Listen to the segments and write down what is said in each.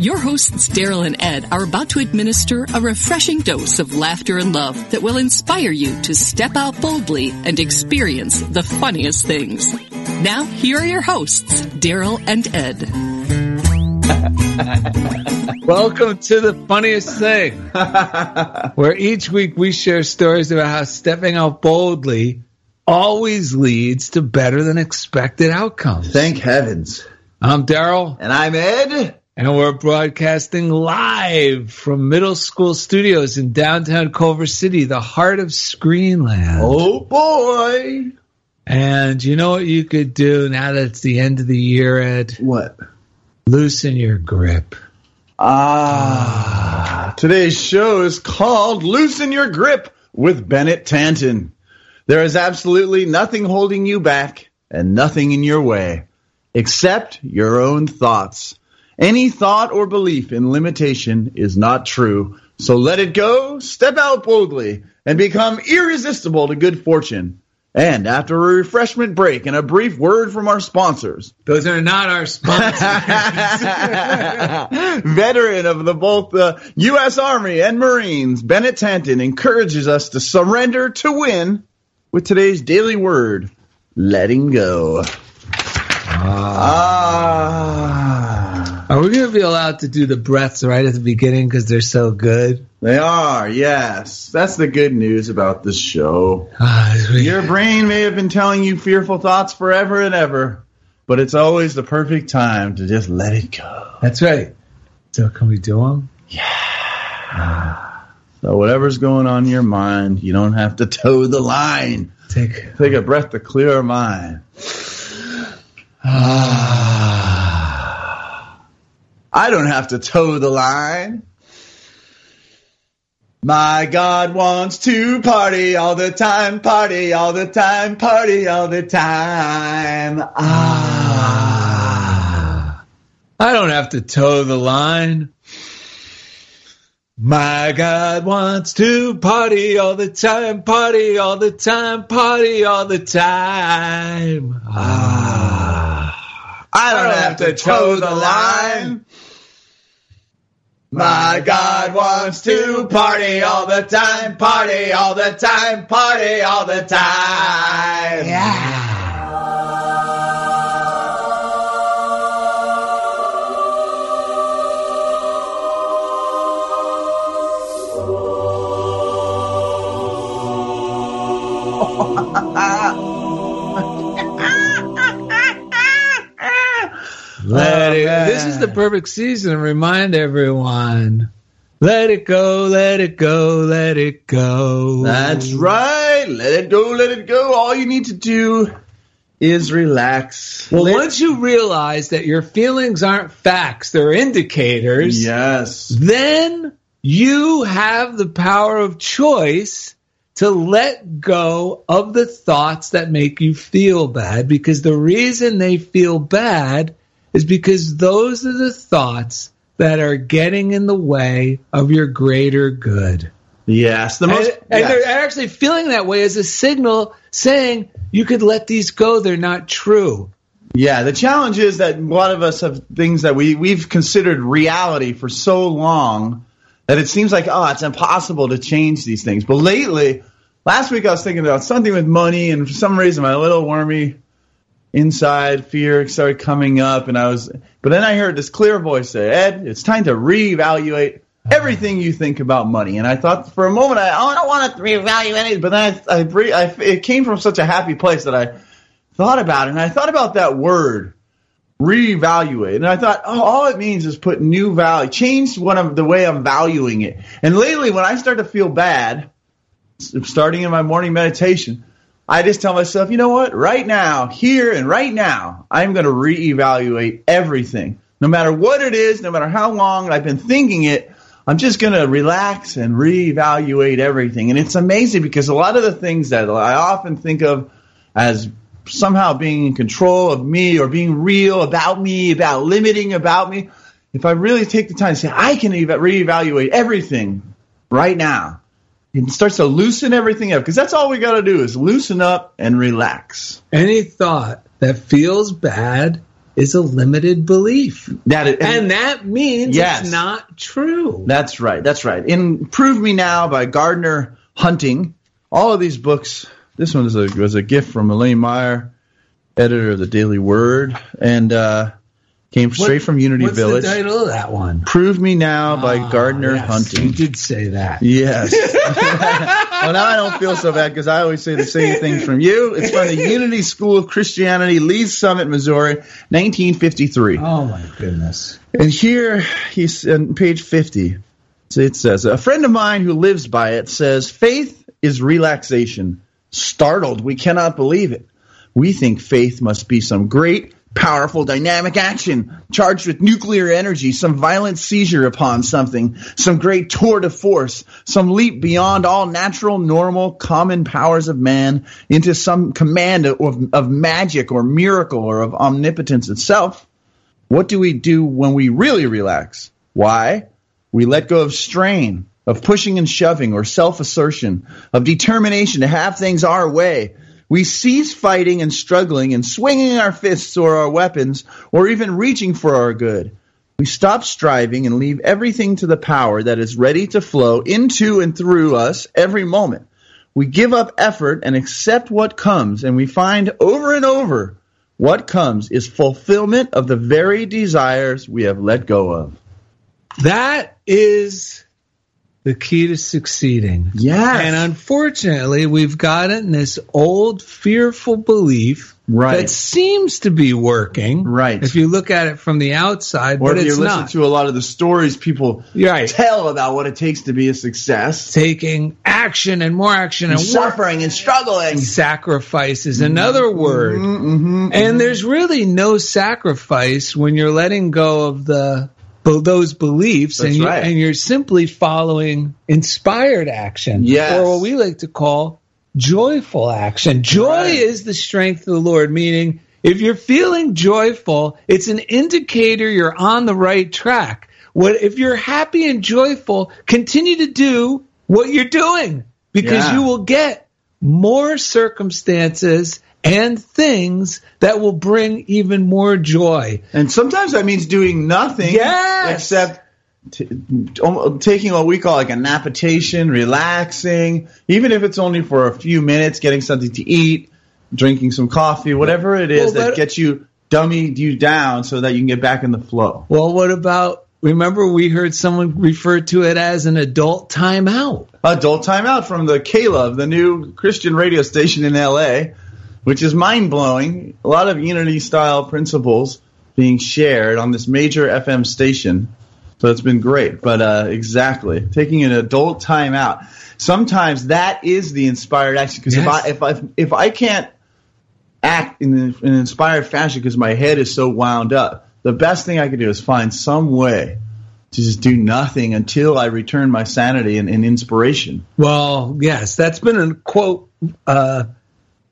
Your hosts, Daryl and Ed, are about to administer a refreshing dose of laughter and love that will inspire you to step out boldly and experience the funniest things. Now, here are your hosts, Daryl and Ed. Welcome to the funniest thing, where each week we share stories about how stepping out boldly always leads to better than expected outcomes. Thank heavens. I'm Daryl. And I'm Ed. And we're broadcasting live from middle school studios in downtown Culver City, the heart of Screenland. Oh boy. And you know what you could do now that it's the end of the year, Ed? What? Loosen your grip. Ah. Today's show is called Loosen Your Grip with Bennett Tanton. There is absolutely nothing holding you back and nothing in your way except your own thoughts. Any thought or belief in limitation is not true. So let it go, step out boldly, and become irresistible to good fortune. And after a refreshment break and a brief word from our sponsors. Those are not our sponsors. Veteran of the both the U.S. Army and Marines, Bennett Tanton encourages us to surrender to win with today's daily word, letting go. Ah. Are we going to be allowed to do the breaths right at the beginning because they're so good? They are, yes. That's the good news about this show. Ah, Your brain may have been telling you fearful thoughts forever and ever, but it's always the perfect time to just let it go. That's right. So can we do them? Yeah. So whatever's going on in your mind, you don't have to toe the line. Take. Take a breath to clear our mind. I don't have to toe the line. My God wants to party all the time, party all the time, party all the time. Ah. I don't have to toe the line. My God wants to party all the time, party all the time, party all the time. Ah. I don't have to toe the line. My God wants to party all the time, party all the time, party all the time. Let oh, it, man. this is the perfect season to remind everyone. Let it go, let it go, let it go. That's right. Let it go, let it go. All you need to do is relax. Well, Let- once you realize that your feelings aren't facts, they're indicators, yes. then you have the power of choice to let go of the thoughts that make you feel bad because the reason they feel bad is because those are the thoughts that are getting in the way of your greater good. Yes, the most. And, and yes. they're actually feeling that way as a signal saying you could let these go. They're not true. Yeah, the challenge is that a lot of us have things that we we've considered reality for so long that it seems like oh, it's impossible to change these things. But lately, last week I was thinking about something with money, and for some reason my little wormy inside fear started coming up, and I was. But then I heard this clear voice say, "Ed, it's time to reevaluate." Everything you think about money, and I thought for a moment I, oh, I don't want to reevaluate it, but then I, I, I, it came from such a happy place that I thought about it, and I thought about that word reevaluate. And I thought, oh, all it means is put new value, change what I'm, the way I'm valuing it. And lately, when I start to feel bad, starting in my morning meditation, I just tell myself, you know what? Right now, here and right now, I'm going to reevaluate everything. No matter what it is, no matter how long I've been thinking it, I'm just going to relax and reevaluate everything. And it's amazing because a lot of the things that I often think of as somehow being in control of me or being real about me, about limiting about me, if I really take the time to say, I can eva- reevaluate everything right now, it starts to loosen everything up because that's all we got to do is loosen up and relax. Any thought that feels bad is a limited belief. That it, and that means Yes. it's not true. That's right. That's right. In Prove Me Now by Gardner Hunting, all of these books. This one is a, was a gift from Elaine Meyer, editor of the Daily Word, and uh, came straight from Unity What's Village. What's the title of that one? Prove Me Now by Ah, Gardner yes, Hunting. You did say that. Yes. well, now I don't feel so bad because I always say the same things from you. It's from the Unity School of Christianity, Lee's Summit, Missouri, 1953. Oh my goodness. And here he's on page 50. It says, A friend of mine who lives by it says, Faith is relaxation. Startled, we cannot believe it. We think faith must be some great, powerful, dynamic action charged with nuclear energy, some violent seizure upon something, some great tour de force, some leap beyond all natural, normal, common powers of man into some command of, of magic or miracle or of omnipotence itself. What do we do when we really relax? Why? We let go of strain, of pushing and shoving, or self assertion, of determination to have things our way. We cease fighting and struggling and swinging our fists or our weapons, or even reaching for our good. We stop striving and leave everything to the power that is ready to flow into and through us every moment. We give up effort and accept what comes, and we find over and over what comes is fulfillment of the very desires we have let go of. That is the key to succeeding. Yes. And unfortunately, we've gotten this old fearful belief Right. that seems to be working. Right. If you look at it from the outside, or but if you listen not. to a lot of the stories people Right. tell about what it takes to be a success, Taking action and more action and, and suffering and struggling. sacrifice is another word. Mm-hmm, And there's really no sacrifice when you're letting go of the those beliefs That's and, you, right. and you're simply following inspired action Yes. or what we like to call joyful action. Joy Right. is the strength of the Lord, meaning if you're feeling joyful, it's an indicator you're on the right track. What if you're happy and joyful, continue to do what you're doing because Yeah. you will get more circumstances and things that will bring even more joy. And sometimes that means doing nothing Yes. except t- taking what we call like a napitation, relaxing, even if it's only for a few minutes, getting something to eat, drinking some coffee, whatever it is Well, that but- gets you dummied you down so that you can get back in the flow. Well, what about remember we heard someone refer to it as an adult timeout? Adult Timeout from the Caleb, the new Christian radio station in LA, which is mind blowing. A lot of Unity style principles being shared on this major FM station. So it's been great. But uh, exactly, taking an adult time out. Sometimes that is the inspired action. Because Yes. if I if I if I can't act in an in an inspired fashion because my head is so wound up, the best thing I can do is find some way to just do nothing until I return my sanity and, and inspiration. Well, yes, that's been a quote uh,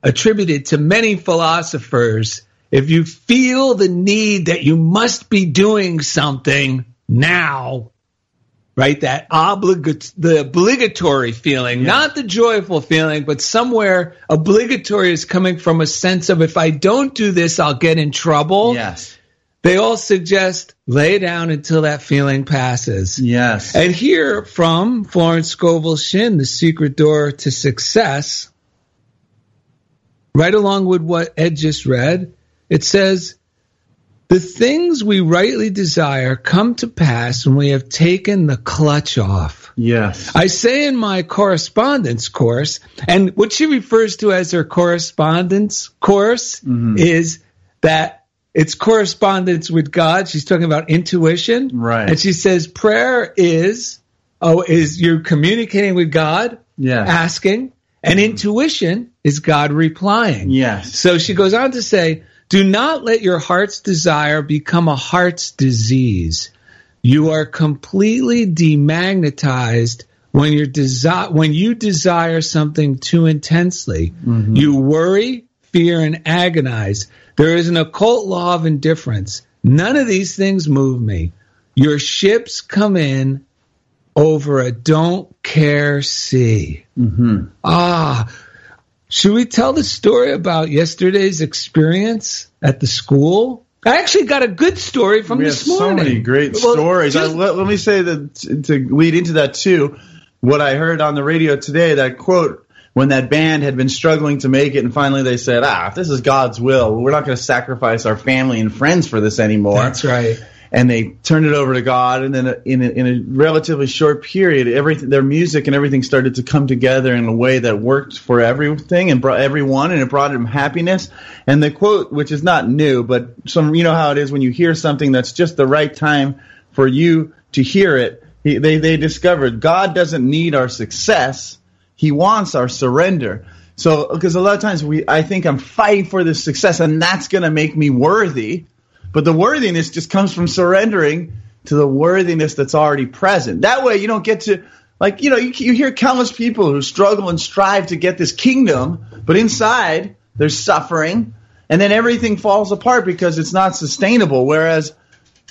attributed to many philosophers. If you feel the need that you must be doing something now, right? That obligat the obligatory feeling, Yeah. not the joyful feeling, but somewhere obligatory is coming from a sense of if I don't do this, I'll get in trouble. Yes. They all suggest lay down until that feeling passes. Yes. And here from Florence Scovel Shinn, The Secret Door to Success, right along with what Ed just read, it says, The things we rightly desire come to pass when we have taken the clutch off. yes. I say in my correspondence course, and what she refers to as her correspondence course mm-hmm. is that it's correspondence with God. She's talking about intuition. Right. And she says prayer is oh is you're communicating with God, Yes. asking, and mm-hmm. intuition is God replying. Yes. So she goes on to say, do not let your heart's desire become a heart's disease. You are completely demagnetized when you desire when you desire something too intensely. You worry, fear, and agonize. There is an occult law of indifference. None of these things move me. Your ships come in over a don't care sea. Ah, should we tell the story about yesterday's experience at the school? I actually got a good story from we have this so morning. many great Well, stories. I, let, let me say that to lead into that too. What I heard on the radio today, that quote, when that band had been struggling to make it, and finally they said, "Ah, if this is God's will, we're not going to sacrifice our family and friends for this anymore." That's right. And they turned it over to God. And then in a, in a relatively short period, everything, their music and everything started to come together in a way that worked for everything and brought everyone, and it brought them happiness. And the quote, which is not new, but some, you know how it is when you hear something that's just the right time for you to hear it. He, they they discovered God doesn't need our success; He wants our surrender. So, because a lot of times we, I think I'm fighting for this success, and that's going to make me worthy. But the worthiness just comes from surrendering to the worthiness that's already present. That way, you don't get to, like, you know, you, you hear countless people who struggle and strive to get this kingdom, but inside there's suffering, and then everything falls apart because it's not sustainable. Whereas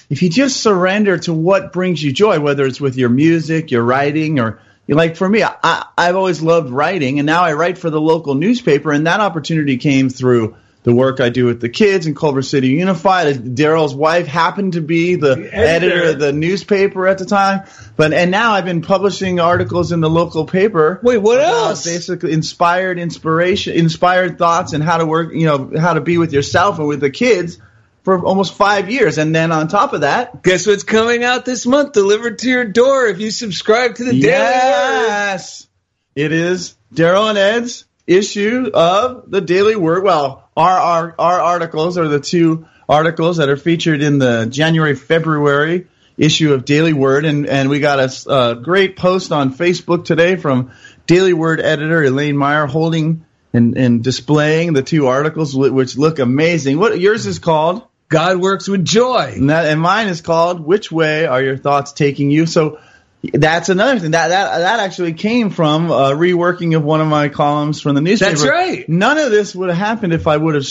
if you just surrender to what brings you joy, whether it's with your music, your writing, or like for me, I, I've always loved writing, and now I write for the local newspaper, and that opportunity came through the work I do with the kids in Culver City Unified. Uh, Daryl's wife happened to be the, editor. of the newspaper at the time, but and now I've been publishing articles in the local paper. Wait, what else? Basically, inspired inspiration, inspired thoughts, and how to work. You know, how to be with yourself and with the kids for almost five years, and then on top of that, Guess what's coming out this month? Delivered to your door if you subscribe to the Daily Word. yes, it is Daryl and Ed's issue of the Daily Word. Well, our, our our articles are the two articles that are featured in the January February issue of Daily Word, and and we got a great post on Facebook today from Daily Word editor Elaine Meyer holding. And, and displaying the two articles, which look amazing. What yours is called? God works with joy. And, that, and mine is called "Which Way Are Your Thoughts Taking You?" So that's another thing that that that actually came from a reworking of one of my columns from the newspaper. That's right. None of this would have happened if I would have.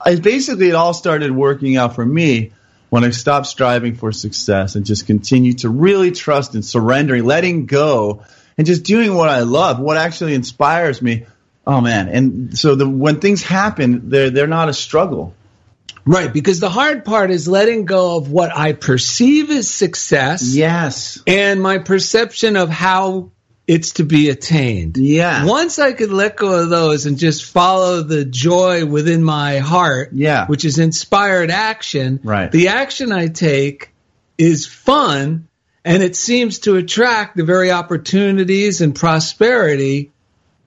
I basically it all started working out for me when I stopped striving for success and just continued to really trust and surrendering, letting go, and just doing what I love, what actually inspires me. Oh man! And so the when things happen, they're they're not a struggle. Right, because the hard part is letting go of what I perceive as success Yes. and my perception of how it's to be attained. Yeah. Once I could let go of those and just follow the joy within my heart, Yeah. which is inspired action, Right. the action I take is fun and it seems to attract the very opportunities and prosperity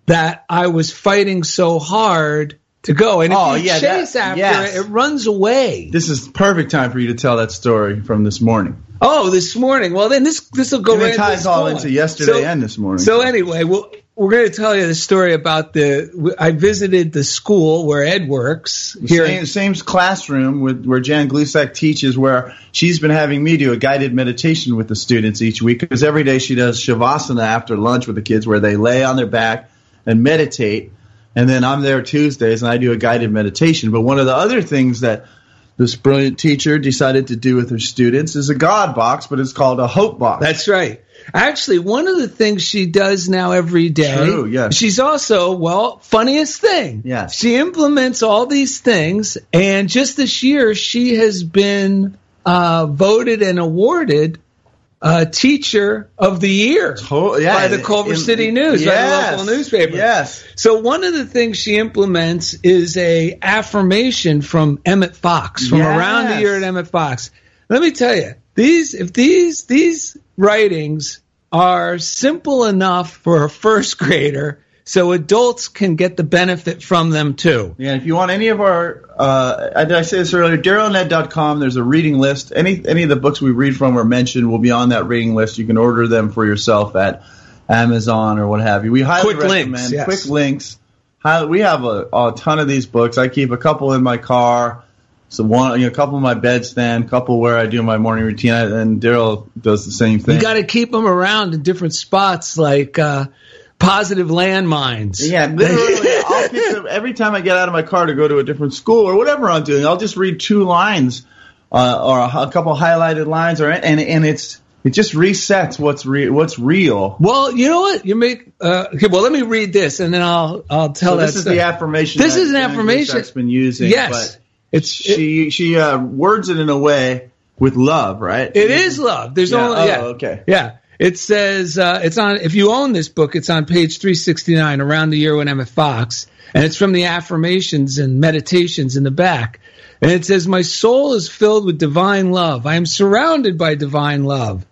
that I was fighting so hard to go. And if Oh, you yeah, chase that- after yes. it, it runs away. This is perfect time for you to tell that story from this morning. Oh, this morning. Well, then this this will go And it right ties all into yesterday So- and this morning. So anyway, well, we're going to tell you the story about the. I visited the school where Ed works here. Same, same classroom with, where Jan Glusak teaches, where she's been having me do a guided meditation with the students each week because every day she does shavasana after lunch with the kids, where they lay on their back and meditate. And then I'm there Tuesdays and I do a guided meditation. But one of the other things that this brilliant teacher decided to do with her students is a God box, but it's called a hope box. That's right. Actually, one of the things she does now every day, True, yes. she's also, well, funniest thing. Yes. She implements all these things, and just this year, she has been uh, voted and awarded uh, Teacher of the Year yeah, by the Culver in- City News, by the local newspaper. Yes. So one of the things she implements is a affirmation from Emmett Fox, from Yes. around the year at Emmett Fox. Let me tell you, these if these these writings are simple enough for a first grader, so adults can get the benefit from them too. Yeah, if you want any of our, uh, did I say this earlier? DarylNet.com. There's a reading list. Any any of the books we read from or mentioned will be on that reading list. You can order them for yourself at Amazon or what have you. We highly Quick links, recommend yes. quick links. We have a, a ton of these books. I keep a couple in my car. So one, you know, a couple in my bedstand, a couple where I do my morning routine, and Daryl does the same thing. You got to keep them around in different spots, like uh, positive landmines. Yeah, literally, I'll pick them every time I get out of my car to go to a different school or whatever I'm doing. I'll just read two lines uh, or a, a couple highlighted lines, or and and it's it just resets what's re- what's real. Well, you know what? You make. Uh, okay, well, let me read this, and then I'll I'll tell So that. this is story. the affirmation. This is an affirmation. Glusak's been using. Yes, but it's she she uh, words it in a way with love, right? It is love. There's Yeah. only Oh, yeah. okay. Yeah. It says uh, it's on. If you own this book, it's on page 369, around the year when Emmett Fox, and it's from the affirmations and meditations in the back. And it says, "My soul is filled with divine love. I am surrounded by divine love.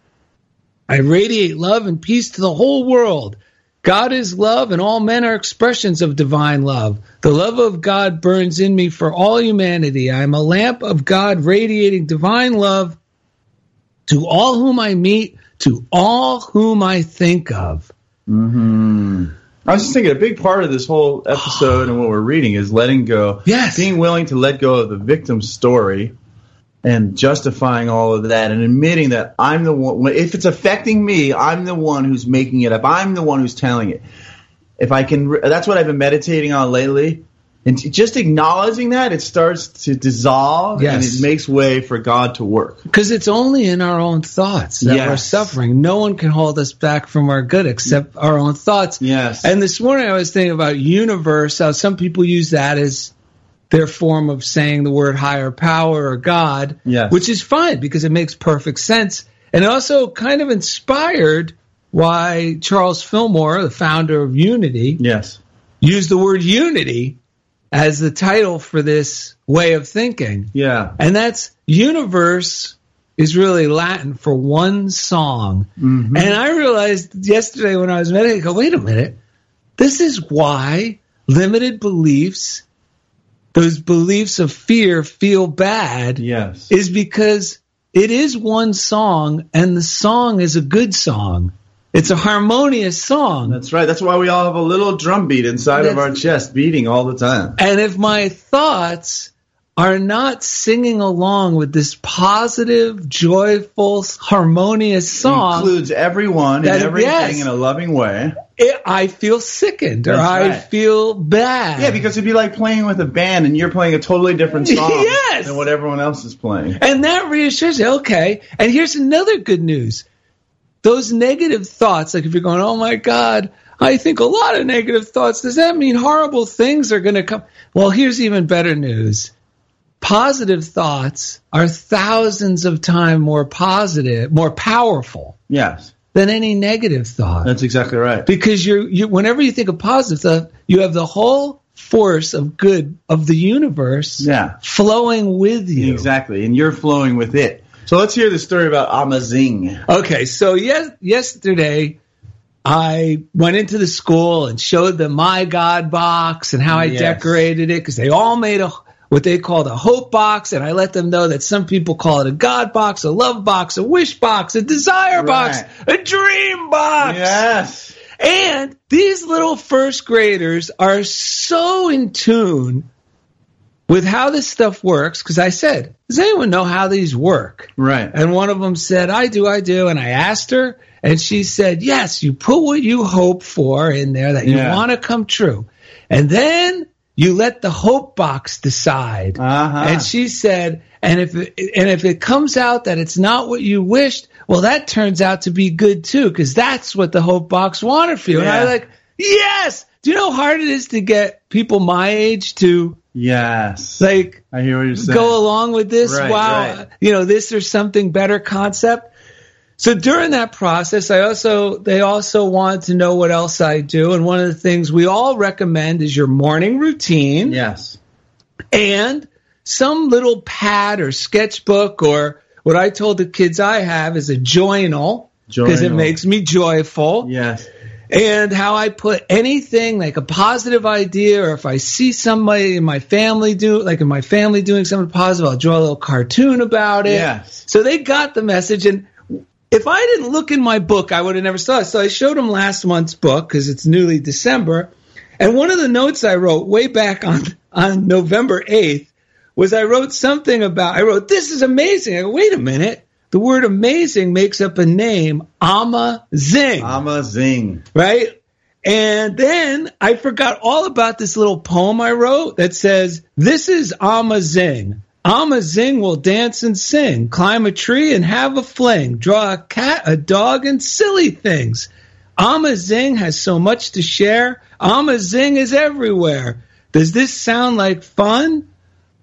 I radiate love and peace to the whole world. God is love, and all men are expressions of divine love. The love of God burns in me for all humanity. I am a lamp of God radiating divine love to all whom I meet, to all whom I think of. hmm I was just thinking a big part of this whole episode and what we're reading is letting go. Yes. Being willing to let go of the victim's story and justifying all of that and admitting that I'm the one, if it's affecting me, I'm the one who's making it up. I'm the one who's telling it. If I can, that's what I've been meditating on lately. And just acknowledging that, it starts to dissolve and it makes way for God to work. Because it's only in our own thoughts that Yes. we're suffering. No one can hold us back from our good except our own thoughts. Yes. And this morning I was thinking about universe, how some people use that as their form of saying the word higher power or God, Yes. which is fine because it makes perfect sense. And also kind of inspired why Charles Fillmore, the founder of Unity, Yes. used the word unity as the title for this way of thinking. Yeah. And that's universe is really Latin for one song. Mm-hmm. And I realized yesterday when I was meditating, I go, wait a minute. This is why limited beliefs, those beliefs of fear feel bad, Yes. is because it is one song and the song is a good song. It's a harmonious song. That's right. That's why we all have a little drum beat inside of our chest beating all the time. And if my thoughts are not singing along with this positive, joyful, harmonious song, it includes everyone That- and everything yes. in a loving way. it, I feel sickened or I right. feel bad. Yeah, because it'd be like playing with a band and you're playing a totally different song Yes. than what everyone else is playing. And that reassures you, okay. And here's another good news. Those negative thoughts, like if you're going, oh my God, I think a lot of negative thoughts, does that mean horrible things are going to come? Well, here's even better news. Positive thoughts are thousands of times more positive, more powerful Yes, than any negative thought. that's exactly right. because you're, you, whenever you think of positive stuff, you have the whole force of good of the universe Yeah, flowing with you. exactly. And you're flowing with it. So let's hear the story about Amazing. Okay, so yes, yesterday I went into the school and showed them my God box and how I Yes. decorated it because they all made a what they called a hope box, and I let them know that some people call it a God box, a love box, a wish box, a desire box, a dream box. Yes. And these little first graders are so in tune with how this stuff works. Because I said, does anyone know how these work? Right. And one of them said, I do, I do. And I asked her, and she said, yes, you put what you hope for in there that you Yeah. want to come true. And then you let the hope box decide. Uh-huh. And she said, and if it, and if it comes out that it's not what you wished, well, that turns out to be good too, because that's what the hope box wanted for you. Yeah. And I was like, yes. Do you know how hard it is to get people my age to Yes. like I hear what you're saying. go along with this? Right, wow, right. you know, this or something better concept. So during that process, I also they also want to know what else I do, and one of the things we all recommend is your morning routine Yes. and some little pad or sketchbook or what I told the kids I have is a journal because it makes me joyful Yes. And how I put anything like a positive idea, or if I see somebody in my family do, like in my family doing something positive, I'll draw a little cartoon about it. Yes. So they got the message. And if I didn't look in my book, I would have never saw it. So I showed them last month's book because it's newly December. And one of the notes I wrote way back on, on November 8th was I wrote something about, I wrote, this is amazing. I go, wait a minute. The word amazing makes up a name, Ama Zing I'm zing. right? And then I forgot all about this little poem I wrote that says, This is Amazing. Amazing will dance and sing, climb a tree and have a fling, draw a cat, a dog, and silly things. Amazing has so much to share. Amazing is everywhere. Does this sound like fun?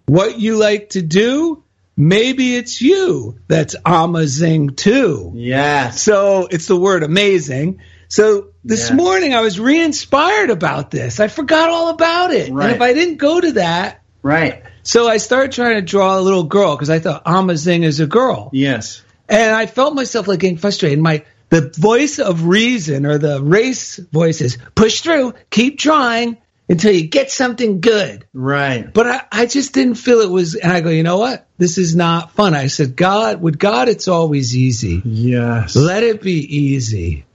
What you like to do? Maybe it's you that's amazing too. Yeah. So it's the word amazing. So this Yes. morning I was re-inspired about this. I forgot all about it. Right. And if I didn't go to that, Right. so I started trying to draw a little girl because I thought amazing is a girl. Yes. And I felt myself like getting frustrated. My the voice of reason or the race voices push through, keep trying until you get something good. Right. But I, I just didn't feel it was and I go, you know what? This is not fun. I said, God, with God it's always easy. Yes. Let it be easy.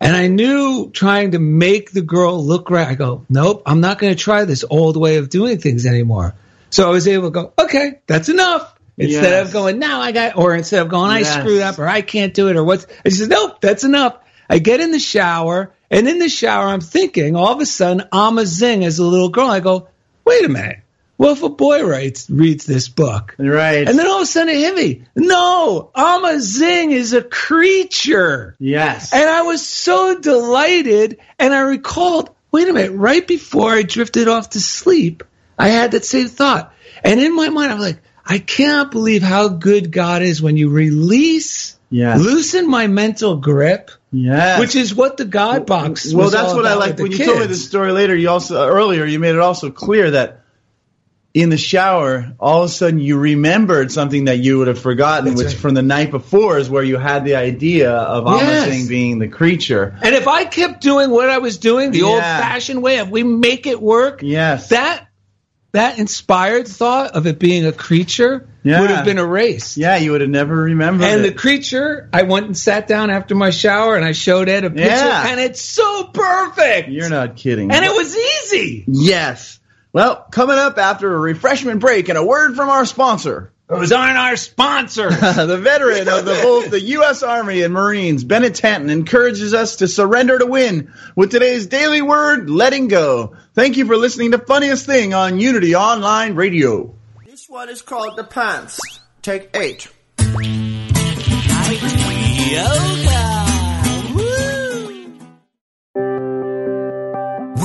And I knew trying to make the girl look right. I go, nope, I'm not going to try this old way of doing things anymore. So I was able to go, okay, that's enough. Instead Yes. of going, now I got, or instead of going, I Yes. screwed up or I can't do it or what's, I said, nope, that's enough. I get in the shower and in the shower, I'm thinking all of a sudden, I'm a zing as a little girl. I go, wait a minute. Well, if a boy writes, reads this book, Right. and then all of a sudden it hit me. No, Amazing is a creature. yes. And I was so delighted. And I recalled, wait a minute, right before I drifted off to sleep, I had that same thought. And in my mind, I'm like, I cannot believe how good God is when you release, Yes. loosen my mental grip, yes. which is what the God box well, that's what I like. When you told me kids. this story later, you also earlier you made it also clear that in the shower, all of a sudden you remembered something that you would have forgotten, That's which right. from the night before is where you had the idea of Yes. Amazing being the creature. And if I kept doing what I was doing the Yeah. old fashioned way, if we make it work, Yes. that that inspired thought of it being a creature Yeah. would have been erased. yeah, you would have never remembered. And the creature, I went and sat down after my shower and I showed Ed a picture, Yeah. and it's so perfect. You're not kidding. and it was easy. Yes. Well, coming up after a refreshment break and a word from our sponsor. Those aren't our sponsors. the veteran of the, both the U.S. Army and Marines, Bennett Tanton, encourages us to surrender to win with today's daily word, letting go. Thank you for listening to Funniest Thing on Unity Online Radio. This one is called the pants. Take eight.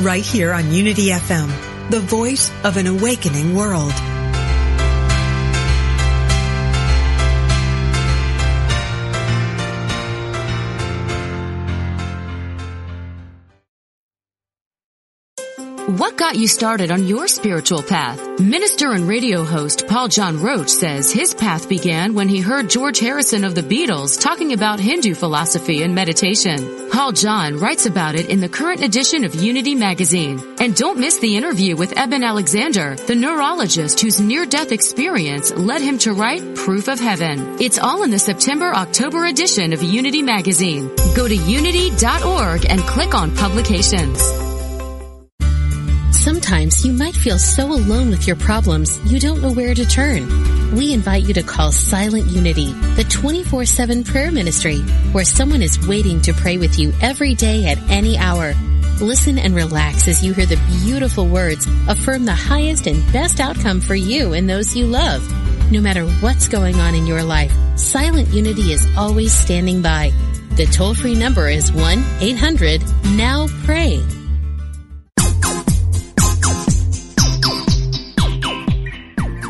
right here on Unity FM, the voice of an awakening world. Got you started on your spiritual path? Minister and radio host Paul John Roach says his path began when he heard George Harrison of the Beatles talking about Hindu philosophy and meditation. Paul John writes about it in the current edition of Unity magazine. And don't miss the interview with Eben Alexander, the neurologist whose near-death experience led him to write Proof of Heaven. It's all in the September-October edition of Unity magazine. Go to unity.org and click on publications. Sometimes you might feel so alone with your problems you don't know where to turn. We invite you to call Silent Unity, the 24-7 prayer ministry, where someone is waiting to pray with you every day at any hour. Listen and relax as you hear the beautiful words affirm the highest and best outcome for you and those you love. No matter what's going on in your life, Silent Unity is always standing by. The toll-free number is 1-800-NOW-PRAY.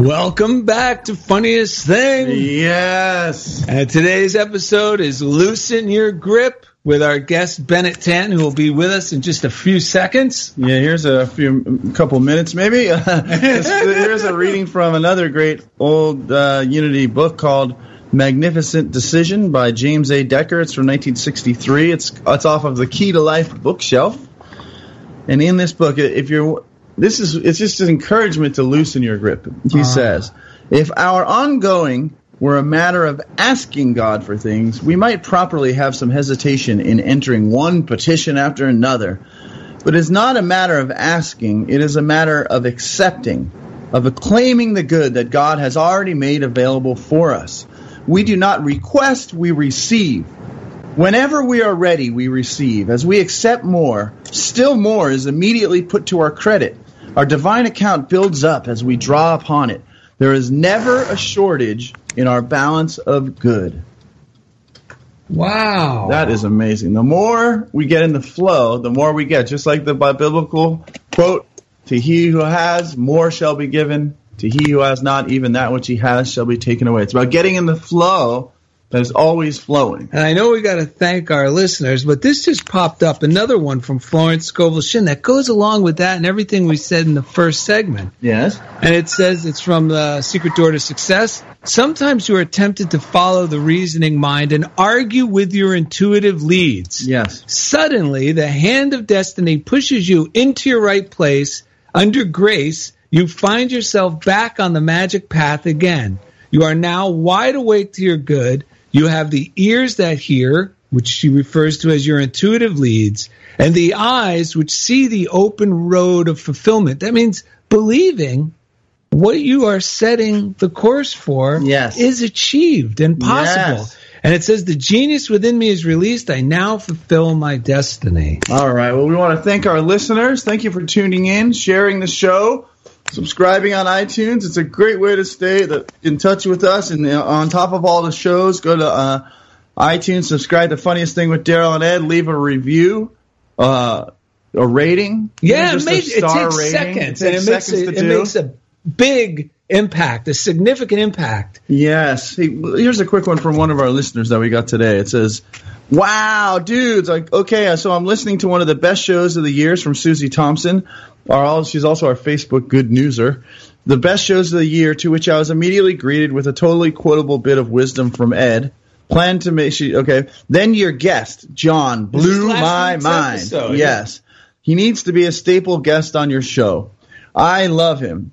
Welcome back to Funniest Thing. Yes. And today's episode is Loosen Your Grip with our guest Bennett Tan, who will be with us in just a few seconds. Yeah, here's a few couple minutes maybe. here's a reading from another great old uh, Unity book called Magnificent Decision by James A. Decker. It's from 1963. It's it's off of the Key to Life bookshelf. And in this book, if you're this is it's just an encouragement to loosen your grip. He uh. says, if our ongoing were a matter of asking God for things, we might properly have some hesitation in entering one petition after another. But it's not a matter of asking, it is a matter of accepting, of acclaiming the good that God has already made available for us. We do not request, we receive. Whenever we are ready, we receive. As we accept more, still more is immediately put to our credit. Our divine account builds up as we draw upon it. There is never a shortage in our balance of good. Wow. That is amazing. The more we get in the flow, the more we get. Just like the biblical quote, to he who has, more shall be given. To he who has not, even that which he has shall be taken away. It's about getting in the flow that is always flowing. And I know we got to thank our listeners, but this just popped up another one from Florence Scovel Shinn that goes along with that and everything we said in the first segment. Yes. And it says it's from the Secret Door to Success. Sometimes you are tempted to follow the reasoning mind and argue with your intuitive leads. Yes. Suddenly, the hand of destiny pushes you into your right place under grace you find yourself back on the magic path again. You are now wide awake to your good. You have the ears that hear, which she refers to as your intuitive leads, and the eyes which see the open road of fulfillment. That means believing what you are setting the course for Yes. is achieved and possible. Yes. And it says, The genius within me is released. I now fulfill my destiny. All right. Well, we want to thank our listeners. Thank you for tuning in, sharing the show, subscribing on iTunes. It's a great way to stay in touch with us. And uh, on top of all the shows, go to uh, iTunes, subscribe to Funniest Thing with Daryl and Ed, leave a review, uh, a rating. Yeah, it, a it takes rating. seconds, It and it makes, seconds a, it makes a big impact, a significant impact. Yes. Hey, here's a quick one from one of our listeners that we got today. It says, "Wow, dudes! Like, okay, so I'm listening to one of the best shows of the years from Susie Thompson. Our, all- she's also our Facebook good newser. The best shows of the year, to which I was immediately greeted with a totally quotable bit of wisdom from Ed." Plan to make she okay. Then your guest, John, blew my mind. episode, yes, he needs to be a staple guest on your show. I love him.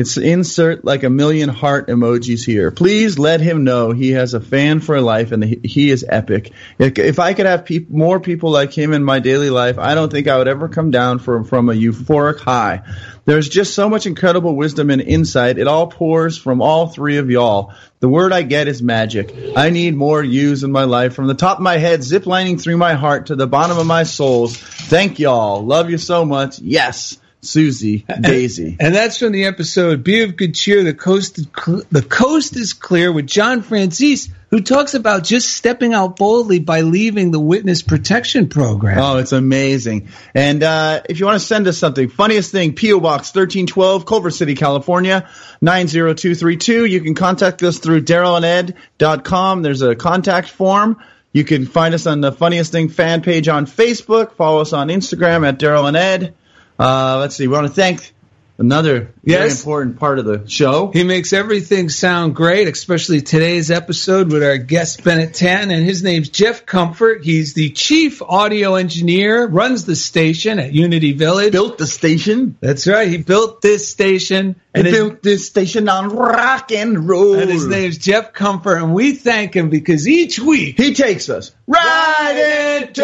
It's insert like a million heart emojis here. Please let him know he has a fan for life and he, is epic. If I could have peop more people like him in my daily life, I don't think I would ever come down from, from a euphoric high. There's just so much incredible wisdom and insight. It all pours from all three of y'all. The word I get is magic. I need more yous in my life from the top of my head, ziplining through my heart to the bottom of my souls. Thank y'all. Love you so much. Yes, Susie, Daisy. And that's from the episode "Be of Good Cheer." The coast, is the coast is clear with John Francis, who talks about just stepping out boldly by leaving the witness protection program. Oh, it's amazing. And uh, if you want to send us something, funniest thing, P.O. Box 1312, Culver City, California, 90232. You can contact us through darylanded.com. There's a contact form. You can find us on the Funniest Thing fan page on Facebook. Follow us on Instagram at Daryl and Ed. Uh, let's see. We want to thank another very important part of the show. He makes everything sound great, especially today's episode with our guest Bennett Tan, and his name's Jeff Comfort. He's the chief audio engineer, runs the station at Unity Village. Built the station. That's right. He built this station, And and his, built this station on rock and roll. and his name's Jeff Comfort, and we thank him because each week He takes us right into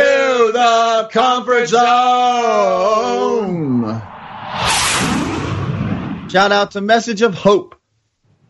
the comfort zone. Shout out to Message of Hope.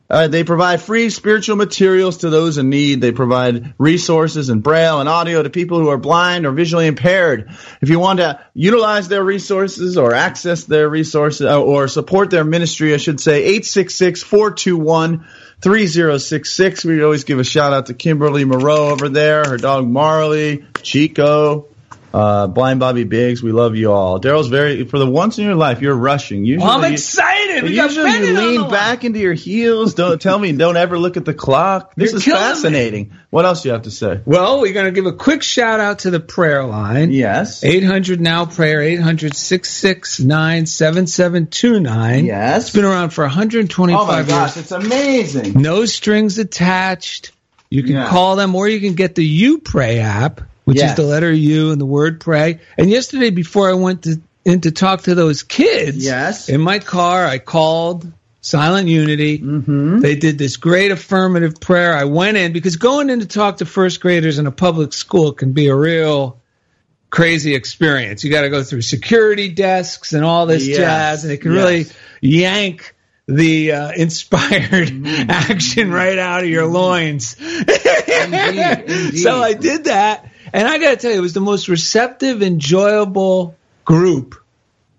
They provide free spiritual materials to those in need. They provide resources and braille and audio to people who are blind or visually impaired. If you want to utilize their resources or access their resources uh, or support their ministry, I should say 866 421 3066. We always give a shout out to Kimberly Moreau over there, her dog Marley, Chico, uh, Blind Bobby Biggs. We love you all. Daryl's very, for the once in your life, you're rushing. Usually, I'm excited. We Usually Bennett you lean back into your heels. Don't tell me. Don't ever look at the clock. This You're is killing me. fascinating. What else do you have to say? Well, we're going to give a quick shout out to the prayer line. Yes. 800 now prayer 800 669 7729. Yes. It's been around for 125 years. Oh my years. gosh, it's amazing. No strings attached. You can Yeah. call them or you can get the You Pray app, which Yes. is the letter U and the word pray. And yesterday before I went to in to talk to those kids, Yes. in my car I called Silent Unity. Mm-hmm. They did this great affirmative prayer. I went in because going in to talk to first graders in a public school can be a real crazy experience. You got to go through security desks and all this Yes. jazz, and it can Yes. really yank the uh, inspired Mm-hmm. action right out of your loins. indeed. So I did that, and I got to tell you, it was the most receptive, enjoyable group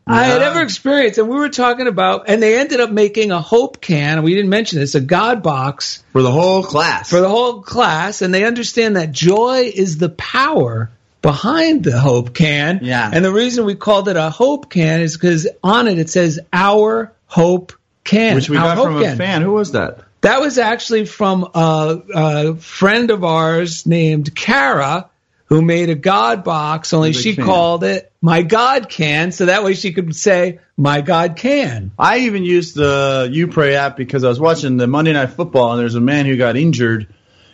I had ever experienced. And we were talking about, and they ended up making a hope can. and We didn't mention this, a God box For the whole class. for the whole class, and they understand that joy is the power behind the hope can. Yeah. And the reason we called it a hope can is because on it it says our hope can, which we Our got hope from a can. fan. Who was that? That was actually from a, a friend of ours named Kara, who made a God box. Only she fan. called it "My God Can," so that way she could say "My God Can." I even used the You Pray app because I was watching the Monday Night Football and there's a man who got injured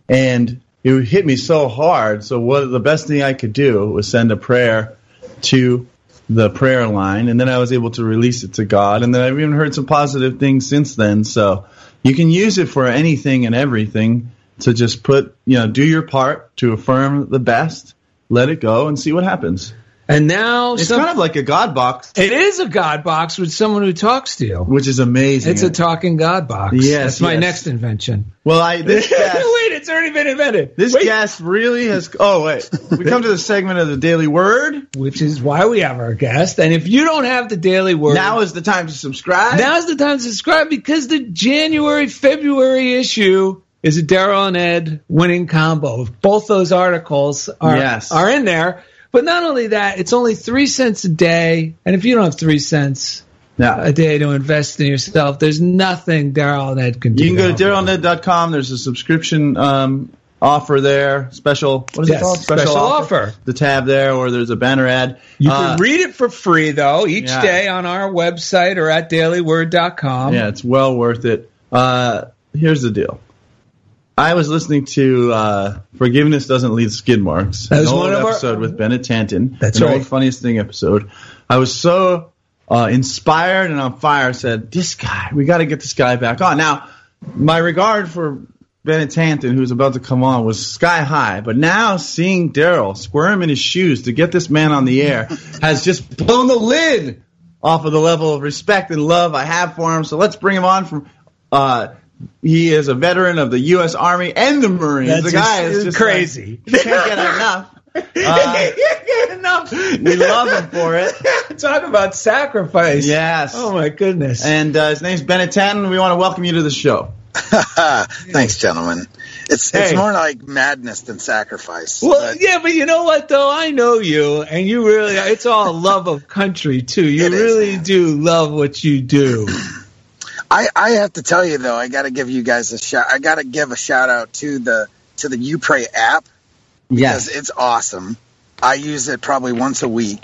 and it hit me so hard. So what the best thing I could do was send a prayer to the prayer line, and then I was able to release it to God, and then I've even heard some positive things since then. So you can use it for anything and everything to just put, you know, do your part to affirm the best, let it go, and see what happens. And now It's some- kind of like a God box, it is a God box with someone who talks to you. which is amazing. It's a talking God box. Yes, That's my next invention. well, I this guest, Wait, it's already been invented. this Wait. guest really has. Oh wait, we come to the segment of the Daily Word. Which is why we have our guest. And if you don't have the daily word, Now is the time to subscribe. Now is the time to subscribe because the January February issue is a Daryl and Ed winning combo. Both those articles are Yes. are in there. But not only that, it's only three cents a day. And if you don't have three cents yeah. a day to invest in yourself, there's nothing Daryl and Ed can do. You can go to darylanded.com. There's a subscription um, offer there. Special. What is Yes, it called? special offer. The tab there, or there's a banner ad. You Uh, can read it for free though each yeah. day on our website or at dailyword.com. Yeah, it's well worth it. Uh, here's the deal. I was listening to uh, "Forgiveness Doesn't Leave Skid Marks," That was an one of our- episode with Bennett Tanton. That's an right. old funniest thing episode. I was so uh, inspired and on fire. I said, "This guy, we got to get this guy back on." Now, my regard for Bennett Tanton, who's about to come on, was sky high. But now seeing Daryl squirm in his shoes to get this man on the air has just blown the lid off of the level of respect and love I have for him. So let's bring him on from. Uh, he is a veteran of the U.S. Army and the Marines. That's the guy just- is just crazy. like, can't get enough. Uh, enough. we love him for it. Talk about sacrifice. Yes. Oh my goodness. And uh, his name's Bennett Tanton. We want to welcome you to the show. Thanks, gentlemen. It's it's more like madness than sacrifice. well, but yeah, but you know what though? I know you, and you really—it's all love of country too. You It is, really man. do love what you do. I I have to tell you though, I got to give you guys a shout. I got to give a shout out to the to the You Pray app because it's awesome. I use it probably once a week,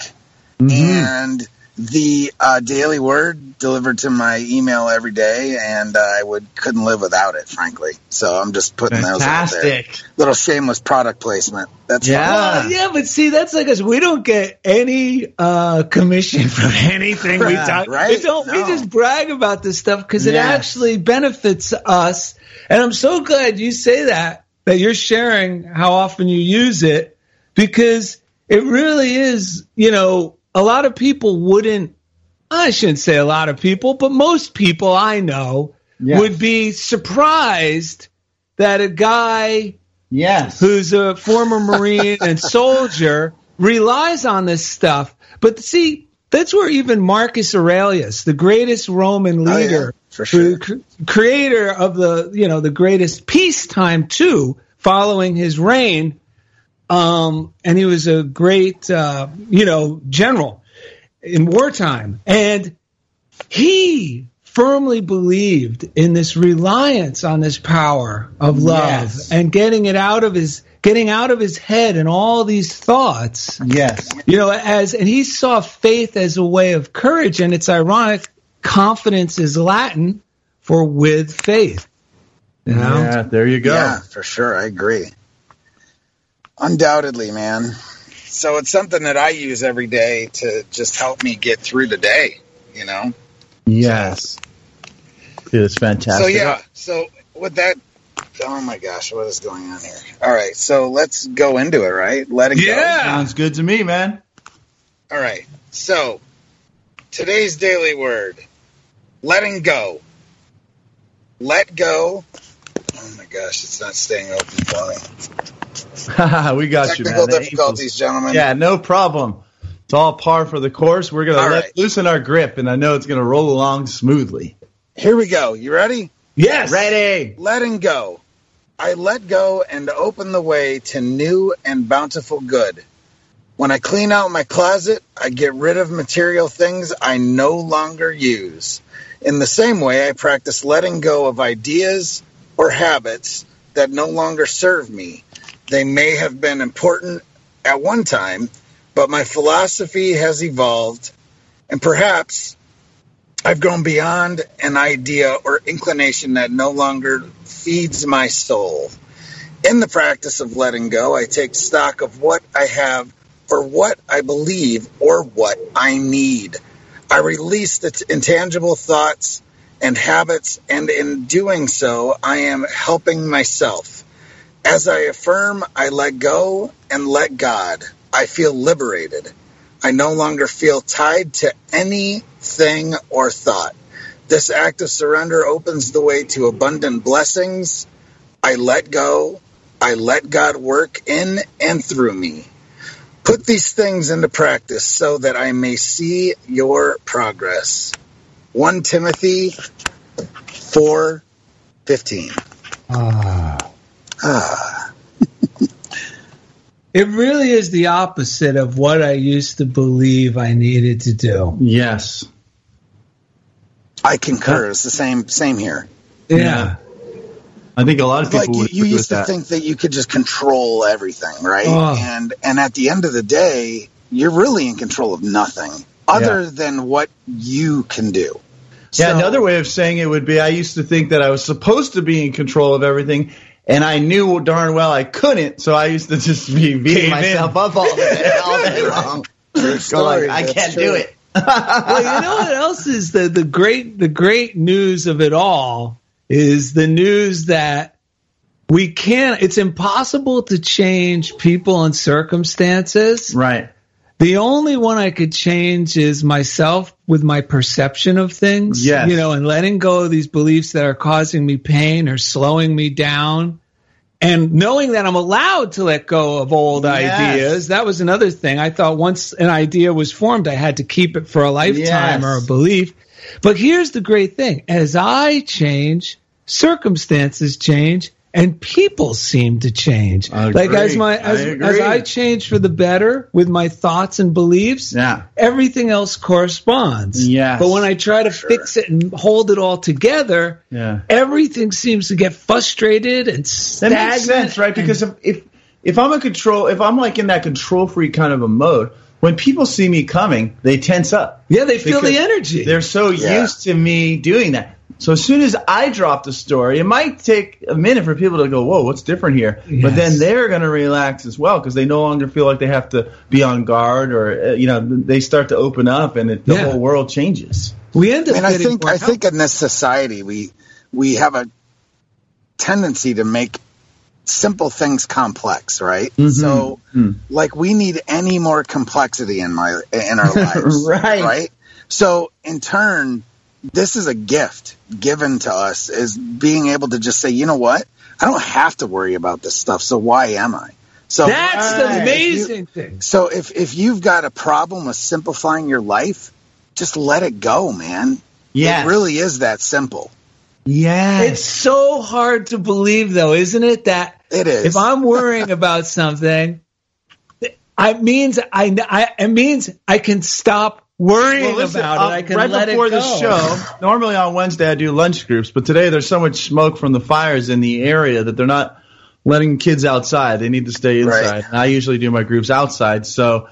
Mm-hmm. and the uh, Daily Word delivered to my email every day, and uh, I would couldn't live without it, frankly. So I'm just putting those out there. Little shameless product placement. That's Yeah. fine. Well, yeah, but see, that's like us. We don't get any uh, commission from anything we talk. right? We don't. We just brag about this stuff because it Yes. actually benefits us. And I'm so glad you say that. That you're sharing how often you use it because it really is. You know, a lot of people wouldn't. I shouldn't say a lot of people, but most people I know Yes. would be surprised that a guy Yes. who's a former Marine and soldier, relies on this stuff. But see, that's where even Marcus Aurelius, the greatest Roman Oh, yeah, leader, sure. cr- creator of the you know the greatest peacetime too, following his reign, um, and he was a great uh, you know general in wartime, and he firmly believed in this reliance on this power of love Yes. and getting it out of his getting out of his head and all these thoughts Yes. you know as and he saw faith as a way of courage and it's ironic confidence is latin for with faith you know Yeah, there you go. Yeah, for sure. I agree. Undoubtedly, man. So it's something that I use every day to just help me get through the day, you know? Yes. It is fantastic. So, yeah. So, with that, oh my gosh, what is going on here? All right. So, let's go into it, right? Let it go. yeah Sounds good to me, man. All right. So, today's daily word letting go. Let go. Oh my gosh, it's not staying open for me. we got you, Technical man. The difficulties, gentlemen. Yeah, no problem. It's all par for the course. We're gonna let right. loosen our grip, and I know it's gonna roll along smoothly. Here we go. You ready? yes Ready? letting go. I let go and open the way to new and bountiful good. When I clean out my closet, I get rid of material things I no longer use. In the same way, I practice letting go of ideas or habits that no longer serve me. They may have been important at one time, but my philosophy has evolved, and perhaps I've grown beyond an idea or inclination that no longer feeds my soul. In the practice of letting go, I take stock of what I have for what I believe or what I need. I release the intangible thoughts and habits, and in doing so, I am helping myself. As I affirm, I let go and let God. I feel liberated. I no longer feel tied to anything or thought. This act of surrender opens the way to abundant blessings. I let go. I let God work in and through me. Put these things into practice so that I may see your progress. 1 Timothy 4 15. Ah. Ah. It really is the opposite of what I used to believe I needed to do. Yes. I concur. It's the same same here. Yeah. I think a lot of people like you, would you agree used with to that. think that you could just control everything, right? Oh. And and at the end of the day, you're really in control of nothing other than what you can do. Yeah, So- another way of saying it would be I used to think that I was supposed to be in control of everything, and I knew darn well I couldn't, so I used to just be beating Cave myself in. up all day, all day long. Go like, I can't true. do it. well, you know what else is the, the great the great news of it all is the news that we can't it's impossible to change people and circumstances. Right. The only one I could change is myself with my perception of things. Yes. You know, and letting go of these beliefs that are causing me pain or slowing me down. And knowing that I'm allowed to let go of old Yes. ideas, that was another thing. I thought once an idea was formed, I had to keep it for a lifetime Yes. or a belief. But here's the great thing as I change, circumstances change, and people seem to change. I Like as my as, agree. as I change for the better with my thoughts and beliefs, Yeah. everything else corresponds. Yes. But when I try to fix it and hold it all together, Yeah. everything seems to get frustrated and That stagnant. makes sense, right? Because if, if if I'm a control, if I'm like in that control freak kind of a mode, when people see me coming, they tense up. yeah, they feel the energy. They're so Yeah. used to me doing that. So as soon as I drop the story, it might take a minute for people to go, "Whoa, what's different here?" But then they're going to relax as well because they no longer feel like they have to be on guard, or uh, you know, they start to open up, and it, the Yeah. whole world changes. we end up And I think I help. think in this society we we have a tendency to make simple things complex, right? Mhm. So, Mm. like, we need any more complexity in my in our lives, Right. Right. So, in turn, this is a gift given to us is being able to just say, you know what, I don't have to worry about this stuff. So why am I? So That's the Right. amazing thing. so if if you've got a problem with simplifying your life, just let it go, man. Yes. It really is that simple. Yeah. It's so hard to believe, though, isn't it? That It is. if I'm worrying about something, I means I, I it means I can stop worrying Well, listen, about uh, it. I can right let before it go. the show. Normally on Wednesday I do lunch groups, but today there's so much smoke from the fires in the area that they're not letting kids outside. They need to stay inside. Right. I usually do my groups outside. So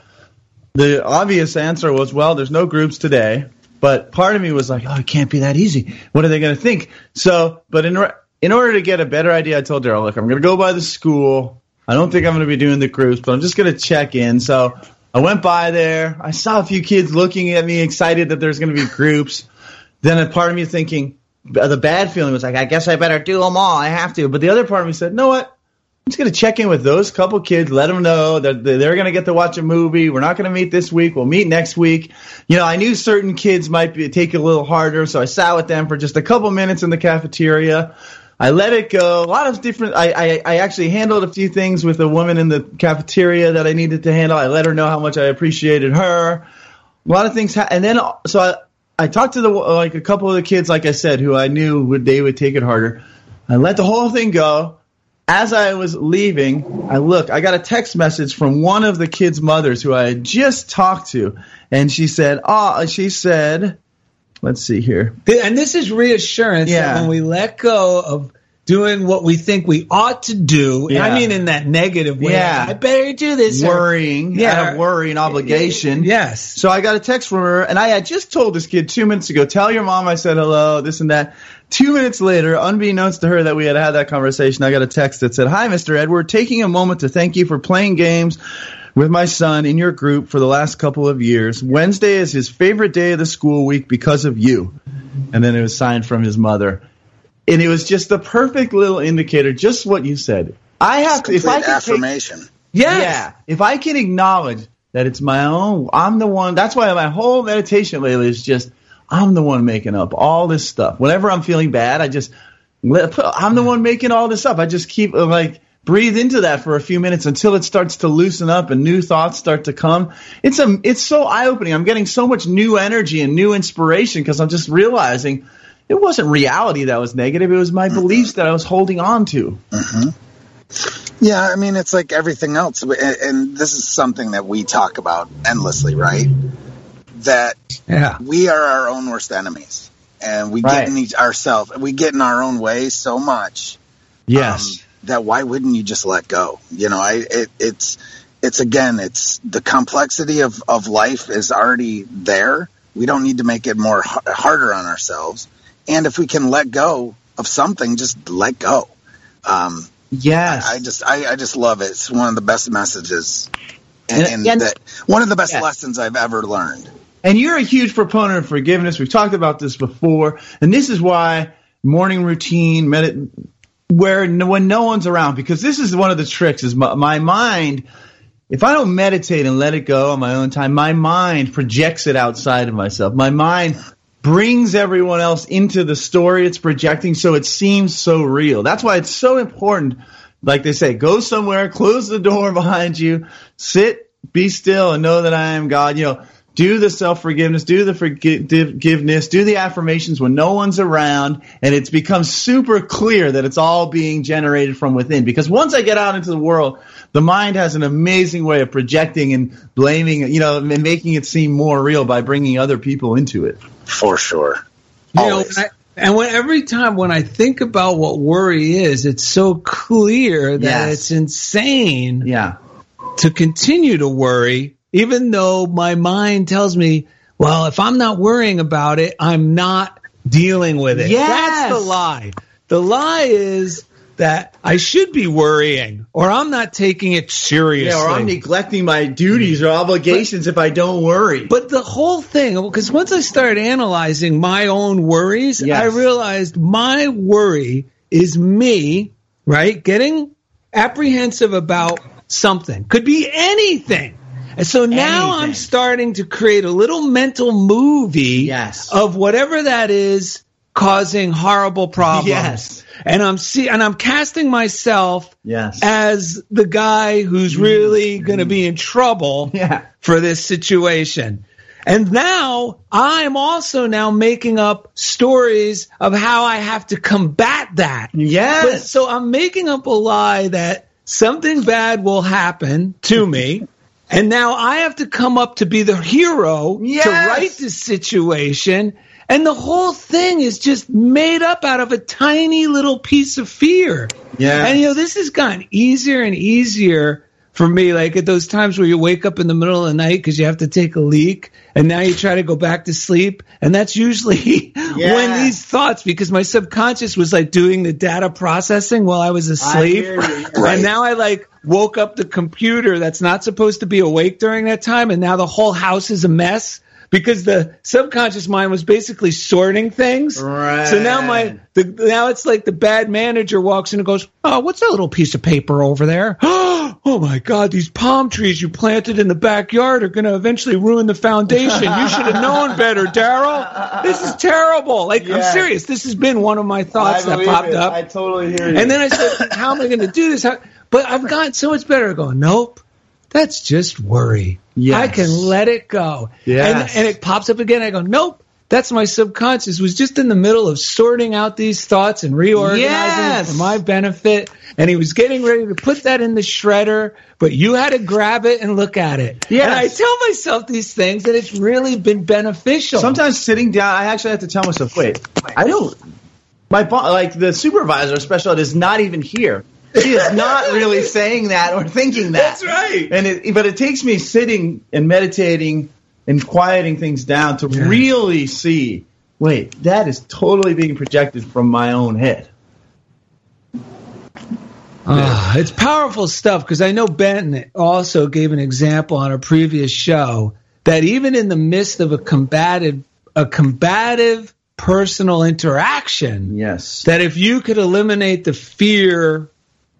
the obvious answer was, well, there's no groups today. But part of me was like, oh, it can't be that easy. What are they going to think? So, but in in order to get a better idea, I told Daryl, look, I'm going to go by the school. I don't think I'm going to be doing the groups, but I'm just going to check in. So I went by there. I saw a few kids looking at me, excited that there's going to be groups. Then a part of me thinking, the bad feeling was like, I guess I better do them all. I have to. But the other part of me said, know what? I'm just going to check in with those couple kids, let them know that they're going to get to watch a movie. We're not going to meet this week. We'll meet next week. You know, I knew certain kids might be, take it a little harder, so I sat with them for just a couple minutes in the cafeteria. I let it go. A lot of different. I, I, I actually handled a few things with a woman in the cafeteria that I needed to handle. I let her know how much I appreciated her. A lot of things, ha- and then so I, I talked to the like a couple of the kids, like I said, who I knew would they would take it harder. I let the whole thing go. As I was leaving, I look. I got a text message from one of the kids' mothers who I had just talked to, and she said, "Oh, she said." Let's see here. And this is reassurance Yeah. that when we let go of doing what we think we ought to do, yeah. I mean in that negative way, Yeah. I better do this. or- worrying, Yeah. out of worry and obligation. Yes. So I got a text from her, and I had just told this kid two minutes ago, tell your mom I said hello, this and that. Two minutes later, unbeknownst to her that we had had that conversation, I got a text that said, Hi, Mr. Edward, taking a moment to thank you for playing games with my son in your group for the last couple of years. Wednesday is his favorite day of the school week because of you. And then it was signed from his mother. And it was just the perfect little indicator, just what you said. I have to, if I can affirmation. Take, yes. Yeah. If I can acknowledge that it's my own, I'm the one, that's why my whole meditation lately is just, I'm the one making up all this stuff. Whenever I'm feeling bad, I just, I'm the one making all this up. I just keep like, breathe into that for a few minutes until it starts to loosen up and new thoughts start to come. It's a, it's so eye opening. I'm getting so much new energy and new inspiration because I'm just realizing it wasn't reality that was negative. It was my beliefs that I was holding on to. Mm-hmm. Yeah, I mean, it's like everything else. And this is something that we talk about endlessly, right? That yeah. we are our own worst enemies. And we right. get in each, ourselves, we get in our own way so much. Yes. Um, that why wouldn't you just let go? You know, I it, it's it's again, it's the complexity of of life is already there. We don't need to make it more harder on ourselves. And if we can let go of something, just let go. Um, yes, I, I just I, I, just love it. It's one of the best messages, and, and, and that, one of the best yes. lessons I've ever learned. And you're a huge proponent of forgiveness. We've talked about this before, and this is why morning routine, medit- where no, when no one's around because this is one of the tricks is my, my, mind if i don't meditate and let it go on my own time my mind projects it outside of myself. My mind brings everyone else into the story it's projecting so it seems so real. That's why it's so important like they say go somewhere close the door behind you sit be still and know that i am god. You know do the self forgiveness, do the forgiveness, do the affirmations when no one's around, and it's become super clear that it's all being generated from within. Because once I get out into the world, the mind has an amazing way of projecting and blaming, you know, and making it seem more real by bringing other people into it. For sure. You know, and, I, and when every time when I think about what worry is, it's so clear that yes. it's insane. Yeah. To continue to worry even though my mind tells me, well, if I'm not worrying about it, I'm not dealing with it. Yes. That's the lie. The lie is that I should be worrying or I'm not taking it seriously. Yeah, or I'm neglecting my duties or obligations but, if I don't worry. But the whole thing, because once I started analyzing my own worries, yes. I realized my worry is me, right? Getting apprehensive about something. Could be anything. And so now Anything. I'm starting to create a little mental movie yes. of whatever that is causing horrible problems. Yes. And I'm see and I'm casting myself yes. as the guy who's mm. really mm. going to be in trouble yeah. for this situation. And now I'm also now making up stories of how I have to combat that. Yes. But, so I'm making up a lie that something bad will happen to me. And now I have to come up to be the hero yes. to right this situation. And the whole thing is just made up out of a tiny little piece of fear. Yeah. And you know, this has gotten easier and easier for me. Like at those times where you wake up in the middle of the night because you have to take a leak and now you try to go back to sleep. And that's usually yeah. when these thoughts, because my subconscious was like doing the data processing while I was asleep. I and now I like woke up the computer that's not supposed to be awake during that time. And now the whole house is a mess because the subconscious mind was basically sorting things. Right. So now my the, now it's like the bad manager walks in and goes, "Oh, what's that little piece of paper over there? oh my God, these palm trees you planted in the backyard are going to eventually ruin the foundation. You should have known better, Daryl. This is terrible. Like I'm serious. This has been one of my thoughts that popped it. up. I totally hear you. And then I said, "How am I going to do this?" How, but I've gotten so much better going, "Nope." That's just worry. Yes. I can let it go. Yes. And, and it pops up again. I go, nope. That's my subconscious was just in the middle of sorting out these thoughts and reorganizing Yes. for my benefit. And he was getting ready to put that in the shredder, but you had to grab it and look at it. Yeah. And I tell myself these things and it's really been beneficial. Sometimes sitting down, I actually have to tell myself, wait, I don't. My like the supervisor, special ed, is not even here. She is not really saying that or thinking that. That's right. And it, but it takes me sitting and meditating and quieting things down to Yeah. really see. Wait, that is totally being projected from my own head. Ah, it's powerful stuff because I know Benton also gave an example on a previous show that even in the midst of a combative a combative personal interaction, Yes. that if you could eliminate the fear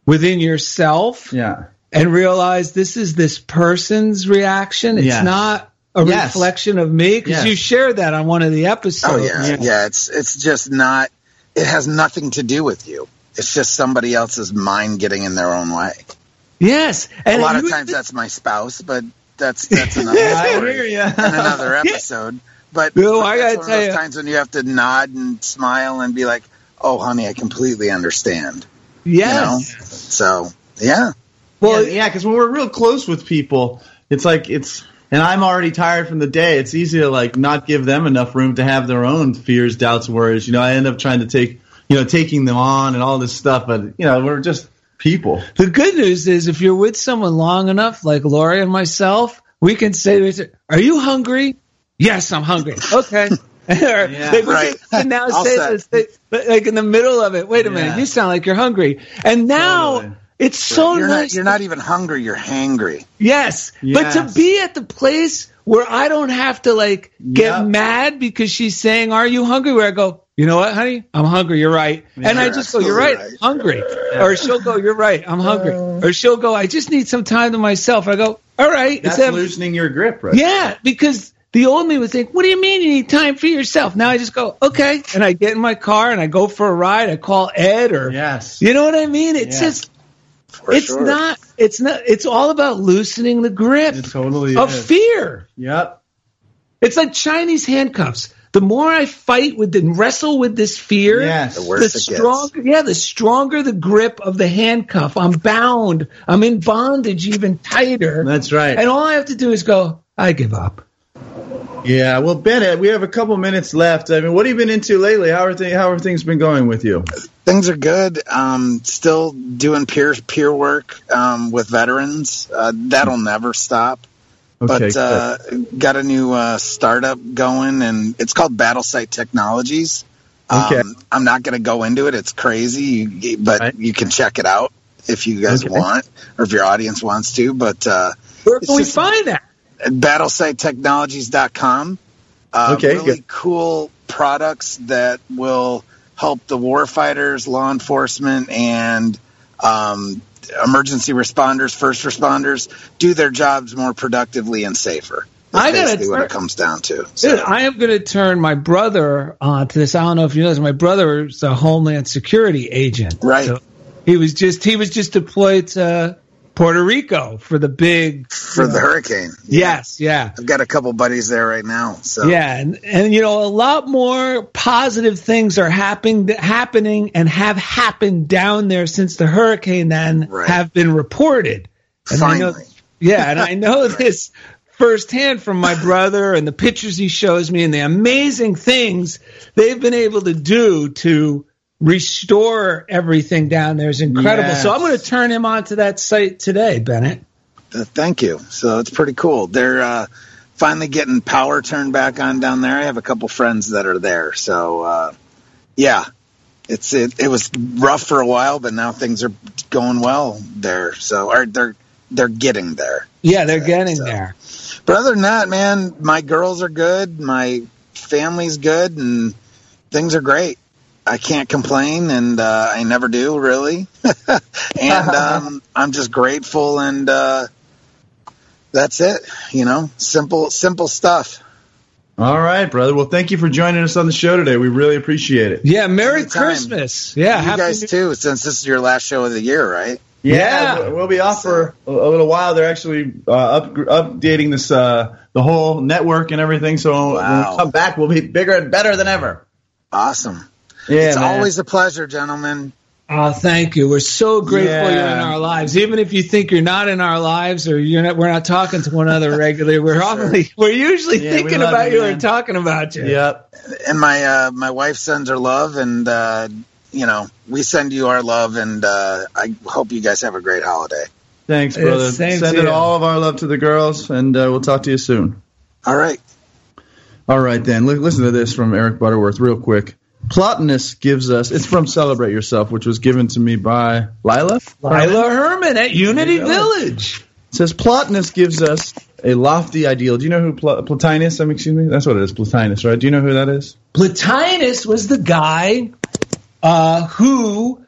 within yourself Yeah. and realize this is this person's reaction, it's Yes. not a Yes. reflection of me because Yes. you shared that on one of the oh, episodes. Oh yeah, yeah, It's it's just not. It has nothing to do with you. It's just somebody else's mind getting in their own way. Yes, a lot of you- times that's my spouse, but that's that's another I story hear ya. and another episode. But, Bill, but I gotta one of tell those you- times when you have to nod and smile and be like, "Oh, honey, I completely understand." Yes. You know? So yeah, Well, yeah, because when we're real close with people, it's like it's, and I'm already tired from the day. It's easy to like not give them enough room to have their own fears, doubts, worries. You know, I end up trying to take, you know, taking them on and all this stuff, but you know, we're just people. The good news is if you're with someone long enough, like Lori and myself, we can say, to each other, "Are you hungry?" Yes, I'm hungry. Okay. Or, like, right. can now say set. this, they- but, like in the middle of it. Wait a minute, you sound like you're hungry. And now Totally. it's so you're nice. not you're not even hungry. You're hangry. Yes. But to be at the place where I don't have to like get Yep. mad because she's saying, Are you hungry? Where I go, You know what, honey? I'm hungry. You're right. and I just go, You're right. absolutely I'm hungry. Or she'll go, You're right. I'm hungry. Uh. Or she'll go, I just need some time to myself. I go, All right. That's Instead loosening your grip, right? yeah, because the old me would think, "What do you mean you need time for yourself?" Now I just go, "Okay," and I get in my car and I go for a ride. I call Ed, or Yes. you know what I mean. It's Yeah. just, For it's sure. not, it's not, it's all about loosening the grip It totally of is. fear. Yep. It's like Chinese handcuffs. The more I fight with and wrestle with this fear, Yes. The the worse it gets. stronger, yeah, the stronger the grip of the handcuff. I'm bound. I'm in bondage even tighter. That's right. And all I have to do is go, I give up. Yeah. Well, Bennett, we have a couple minutes left. I mean, what have you been into lately? How are things? How have things been going with you? Things are good. Um, still doing peer peer work um, with veterans. Uh, that'll never stop. Okay. but uh, got a new uh, startup going, and it's called BattleSight Technologies. Um, Okay. I'm not going to go into it; it's crazy, you, but Right. you can check it out if you guys Okay. want, or if your audience wants to. But uh, Where can we just- find that? At battlesighttechnologies.com. Uh, Okay, really good. cool products that will help the warfighters, law enforcement, and um, emergency responders, first responders do their jobs more productively and safer. That's I gotta basically what it comes down to. Dude, I am going to turn my brother on to this. I don't know if you know this. My brother is a Homeland Security agent. Right. So he was just he was just deployed to Puerto Rico for the big. for the hurricane, Yes, yeah. I've got a couple buddies there right now. So Yeah, and, and you know a lot more positive things are happening happening and have happened down there since the hurricane then Right. have been reported. And I know- finally, Yeah, and I know this firsthand from my brother and the pictures he shows me and the amazing things they've been able to do to restore everything down there is incredible. Yes. So I'm going to turn him onto that site today, Bennett. Uh, thank you. So it's pretty cool. They're uh, finally getting power turned back on down there. I have a couple friends that are there. So uh, yeah, it's it, it was rough for a while, but now things are going well there. So or they're they're getting there. Yeah, they're getting So- there. But other than that, man, my girls are good. My family's good, and things are great. I can't complain, and uh, I never do really. and um, I'm just grateful, and uh, that's it. You know, simple, simple stuff. All right, brother. Well, thank you for joining us on the show today. We really appreciate it. Yeah, Merry Anytime. Christmas. Yeah, you Happy guys New- too, since this is your last show of the year, right? Yeah. we'll- we'll be off for a, a little while. They're actually uh, up, updating this uh, the whole network and everything. So when we come back, we'll be bigger and better than ever. Awesome. Yeah, it's man. always a pleasure, gentlemen. Oh, thank you. We're so grateful Yeah. you're in our lives. Even if you think you're not in our lives or you're not, we're not talking to one another regularly. We're only, we're usually Yeah, thinking love about you, you or man. talking about you. Yep. and my uh, my wife sends her love, and uh, you know we send you our love, and uh, I hope you guys have a great holiday. Thanks, brother. same Send it all of our love to the girls, and uh, we'll talk to you soon. All right, All right, then. Li- Listen to this from Eric Butterworth, real quick. Plotinus gives us, it's from Celebrate Yourself, which was given to me by Lila. Lila Herman at Unity There you go. Village. It says Plotinus gives us a lofty ideal. Do you know who Pl- Plotinus? I mean, excuse me. That's what it is. Plotinus, right? Do you know who that is? Plotinus was the guy uh, who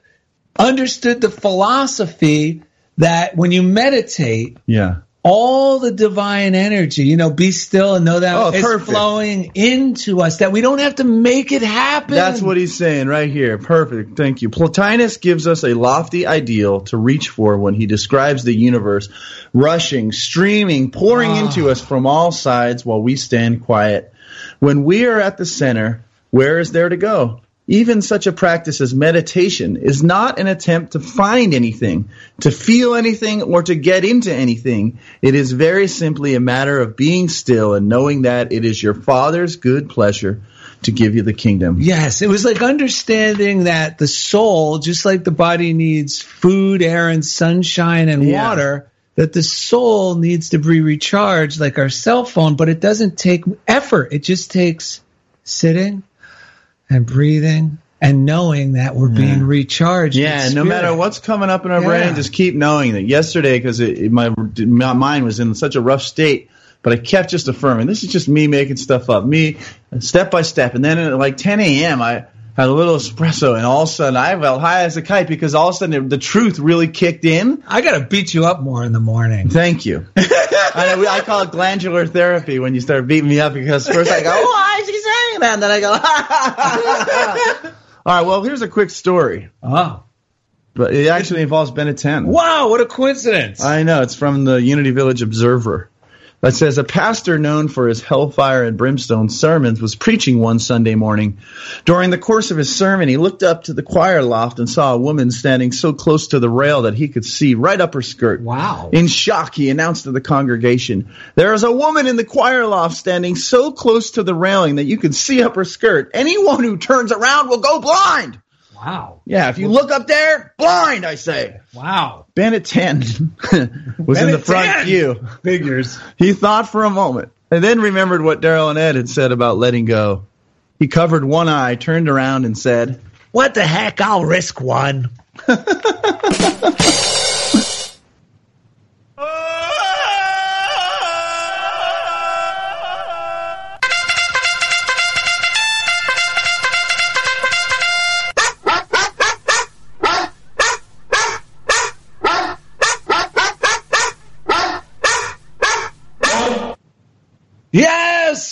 understood the philosophy that when you meditate, Yeah. All the divine energy, you know, be still and know that Oh, it's perfect. flowing into us, that we don't have to make it happen. That's what he's saying right here. Perfect. Thank you. Plotinus gives us a lofty ideal to reach for when he describes the universe rushing, streaming, pouring Ah. into us from all sides while we stand quiet. When we are at the center, where is there to go? Even such a practice as meditation is not an attempt to find anything, to feel anything, or to get into anything. It is very simply a matter of being still and knowing that it is your Father's good pleasure to give you the kingdom. Yes, it was like understanding that the soul, just like the body needs food, air, and sunshine and Yeah. water, that the soul needs to be recharged like our cell phone, but it doesn't take effort. It just takes sitting and breathing and knowing that we're being recharged. Yeah, no matter what's coming up in our Yeah. brain, just keep knowing that. Yesterday, because my, my mind was in such a rough state, but I kept just affirming. This is just me making stuff up, me step by step. And then at like 10 a.m., I had a little espresso, and all of a sudden I felt high as a kite because all of a sudden the truth really kicked in. I got to beat you up more in the morning. Thank you. I, I call it glandular therapy when you start beating me up because first I go, oh, is he saying that? And then I go, all right, well, here's a quick story. Oh. But it actually involves Bennett 10. Wow, what a coincidence. I know. It's from the Unity Village Observer. That says a pastor known for his hellfire and brimstone sermons was preaching one Sunday morning. During the course of his sermon, he looked up to the choir loft and saw a woman standing so close to the rail that he could see right up her skirt. Wow. In shock, he announced to the congregation, There is a woman in the choir loft standing so close to the railing that you can see up her skirt. Anyone who turns around will go blind. Wow. Yeah, if you look up there, blind, I say. Wow. Bandit 10 was in the front 10. queue. Figures. He thought for a moment and then remembered what Daryl and Ed had said about letting go. He covered one eye, turned around, and said, What the heck? I'll risk one.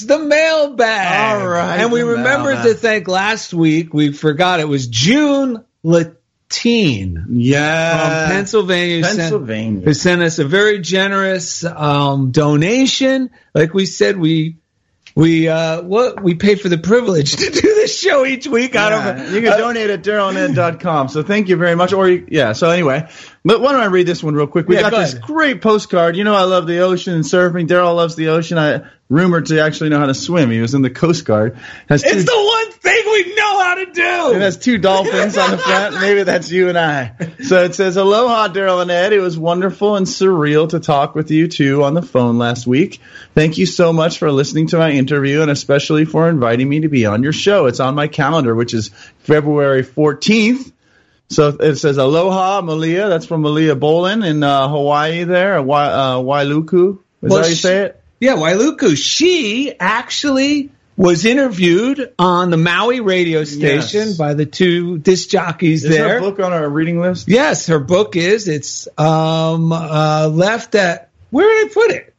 the mailbag. All right, And we remembered mailbag. to thank last week. We forgot it was June Latine Yeah. from Pennsylvania. who sent- Pennsylvania. Who sent us a very generous um, donation. Like we said, we we uh, what we pay for the privilege to do this show each week. I Yeah, don't. you can uh, donate at darylanded.com. So thank you very much. Or you, yeah. So anyway, but why don't I read this one real quick? We Yeah, got go this ahead. great postcard. You know, I love the ocean and surfing. Daryl loves the ocean. I rumored to actually know how to swim. He was in the Coast Guard. Has It's the one thing we know how to do. It has two dolphins on the front. Maybe that's you and I. So it says, Aloha, Daryl and Ed. It was wonderful and surreal to talk with you two on the phone last week. Thank you so much for listening to my interview and especially for inviting me to be on your show. It's on my calendar, which is February 14th. So it says, Aloha, Malia. That's from Malia Bolin in uh, Hawaii there, Wai- uh, Wailuku. Is Well, that how you sh- say it? Yeah, Wailuku. She actually was interviewed on the Maui radio station Yes. by the two disc jockeys Is there. her book on our reading list? Yes, her book is. It's um uh left at where did I put it?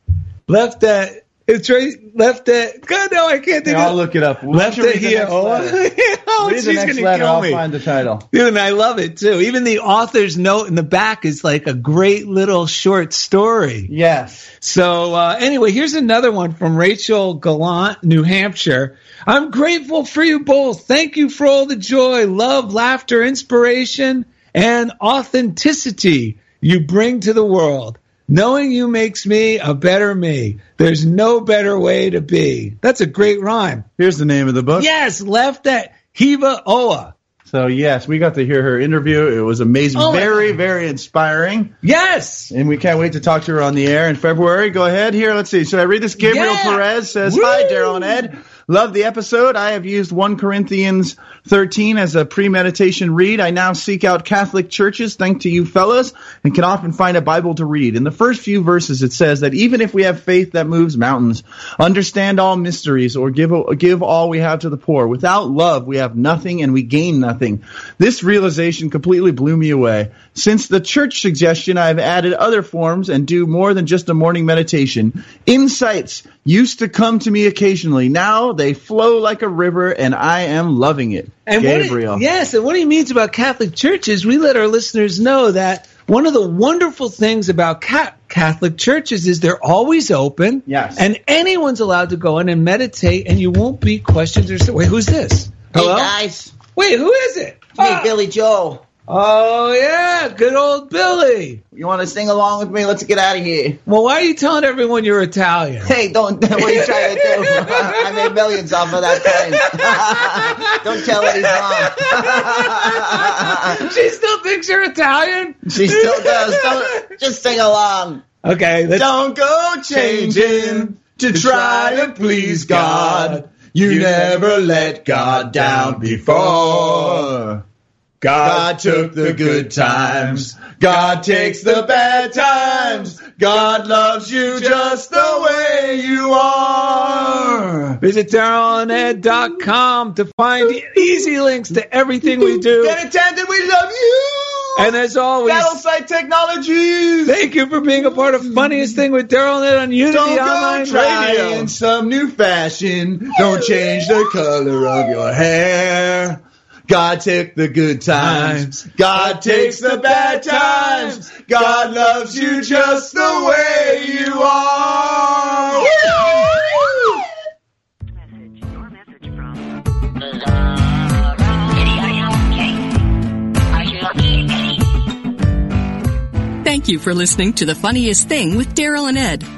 Left at it's right left at God no, I can't think Here, I'll look it up. Why left at here. Oh, oh, Read she's the next gonna letter. kill I'll me. find the title. Dude, and I love it too. Even the author's note in the back is like a great little short story. Yes. So uh, anyway, here's another one from Rachel Gallant, New Hampshire. I'm grateful for you both. Thank you for all the joy, love, laughter, inspiration, and authenticity you bring to the world. Knowing you makes me a better me. There's no better way to be. That's a great rhyme. Here's the name of the book. Yes, left at Hiva Oa. So yes, we got to hear her interview. It was amazing, Oh, very, very inspiring, Yes. and we can't wait to talk to her on the air in February. Go ahead here. Let's see. Should I read this? Gabriel Yeah. Perez says, Woo! "Hi, Daryl and Ed. Love the episode. I have used 1 Corinthians 13 as a premeditation read. I now seek out Catholic churches, thanks to you fellas, and can often find a Bible to read. In the first few verses, it says that even if we have faith that moves mountains, understand all mysteries, or give, give all we have to the poor, without love, we have nothing and we gain nothing. This realization completely blew me away. Since the church suggestion, I have added other forms and do more than just a morning meditation. Insights used to come to me occasionally. Now they flow like a river, and I am loving it. And Gabriel. What he, yes, and what he means about Catholic churches, we let our listeners know that one of the wonderful things about Catholic churches is they're always open. Yes. And anyone's allowed to go in and meditate, and you won't be questioned or wait, who's this? Hello, hey guys. Wait, who is it? Me, ah. Billy Joel. Oh yeah, good old Billy. You want to sing along with me? Let's get out of here. Well, why are you telling everyone you're Italian? Hey, don't. What are you trying to do? I made millions off of that thing. don't tell mom. she still thinks you're Italian. She still does. Don't just sing along. Okay. Don't go changing to try to please God. You never let God down before. God took the good times. God takes the bad times. God loves you just the way you are. Visit DarylandEd.com to find easy links to everything we do. Get attended, we love you. And as always, BattleSight Technologies. Thank you for being a part of Funniest Thing with Daryl and Ed on Unity Don't Online go Radio. in some new fashion. Don't change the color of your hair. God took the good times. God takes the bad times. God loves you just the way you are. Thank you for listening to The Funniest Thing with Daryl and Ed.